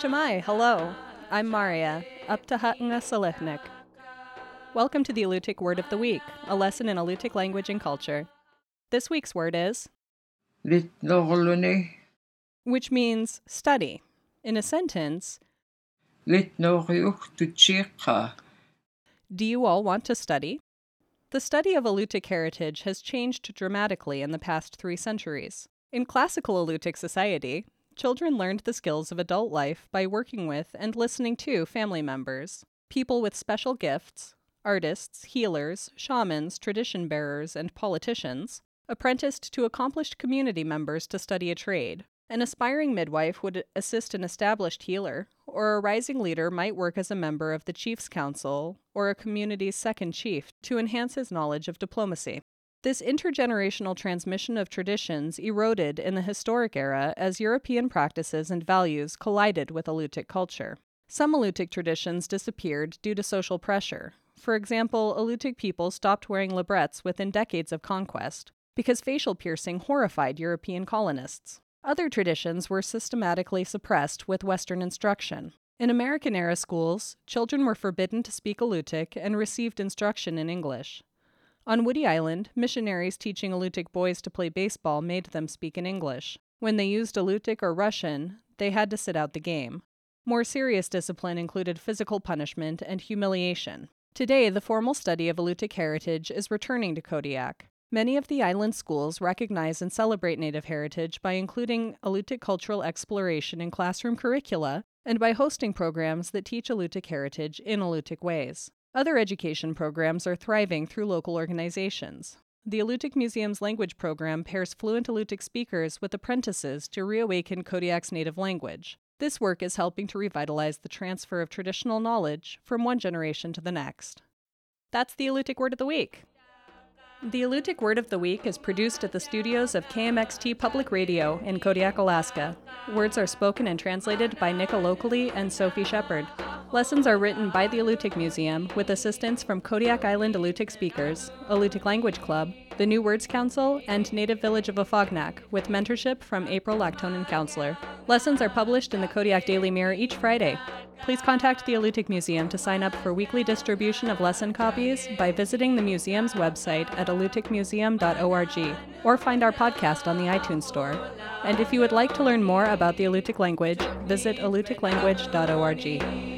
Chamai, hello. I'm Maria, up to Hatanga Salihnik. Welcome to the Alutiiq Word of the Week, a lesson in Alutiiq language and culture. This week's word is, Litnorluni, which means study. In a sentence, do you all want to study? The study of Alutiiq heritage has changed dramatically in the past three centuries. In classical Alutiiq society, children learned the skills of adult life by working with and listening to family members, people with special gifts, artists, healers, shamans, tradition bearers, and politicians, apprenticed to accomplished community members to study a trade. An aspiring midwife would assist an established healer, or a rising leader might work as a member of the chief's council or a community's second chief to enhance his knowledge of diplomacy. This intergenerational transmission of traditions eroded in the historic era as European practices and values collided with Alutiiq culture. Some Alutiiq traditions disappeared due to social pressure. For example, Alutiiq people stopped wearing labrets within decades of conquest because facial piercing horrified European colonists. Other traditions were systematically suppressed with Western instruction. In American era schools, children were forbidden to speak Alutiiq and received instruction in English. On Woody Island, missionaries teaching Alutiiq boys to play baseball made them speak in English. When they used Alutiiq or Russian, they had to sit out the game. More serious discipline included physical punishment and humiliation. Today, the formal study of Alutiiq heritage is returning to Kodiak. Many of the island schools recognize and celebrate Native heritage by including Alutiiq cultural exploration in classroom curricula and by hosting programs that teach Alutiiq heritage in Alutiiq ways. Other education programs are thriving through local organizations. The Alutiiq Museum's language program pairs fluent Alutiiq speakers with apprentices to reawaken Kodiak's native language. This work is helping to revitalize the transfer of traditional knowledge from one generation to the next. That's the Alutiiq Word of the Week. The Alutiiq Word of the Week is produced at the studios of KMXT Public Radio in Kodiak, Alaska. Words are spoken and translated by Nick Alokli and Sophie Shepard. Lessons are written by the Alutiiq Museum with assistance from Kodiak Island Alutiiq speakers, Alutiiq Language Club, the New Words Council, and Native Village of Afognak, with mentorship from April Laktonen Counceller. Lessons are published in the Kodiak Daily Mirror each Friday. Please contact the Alutiiq Museum to sign up for weekly distribution of lesson copies by visiting the museum's website at alutiiqmuseum.org or find our podcast on the iTunes Store. And if you would like to learn more about the Alutiiq language, visit alutiiqlanguage.org.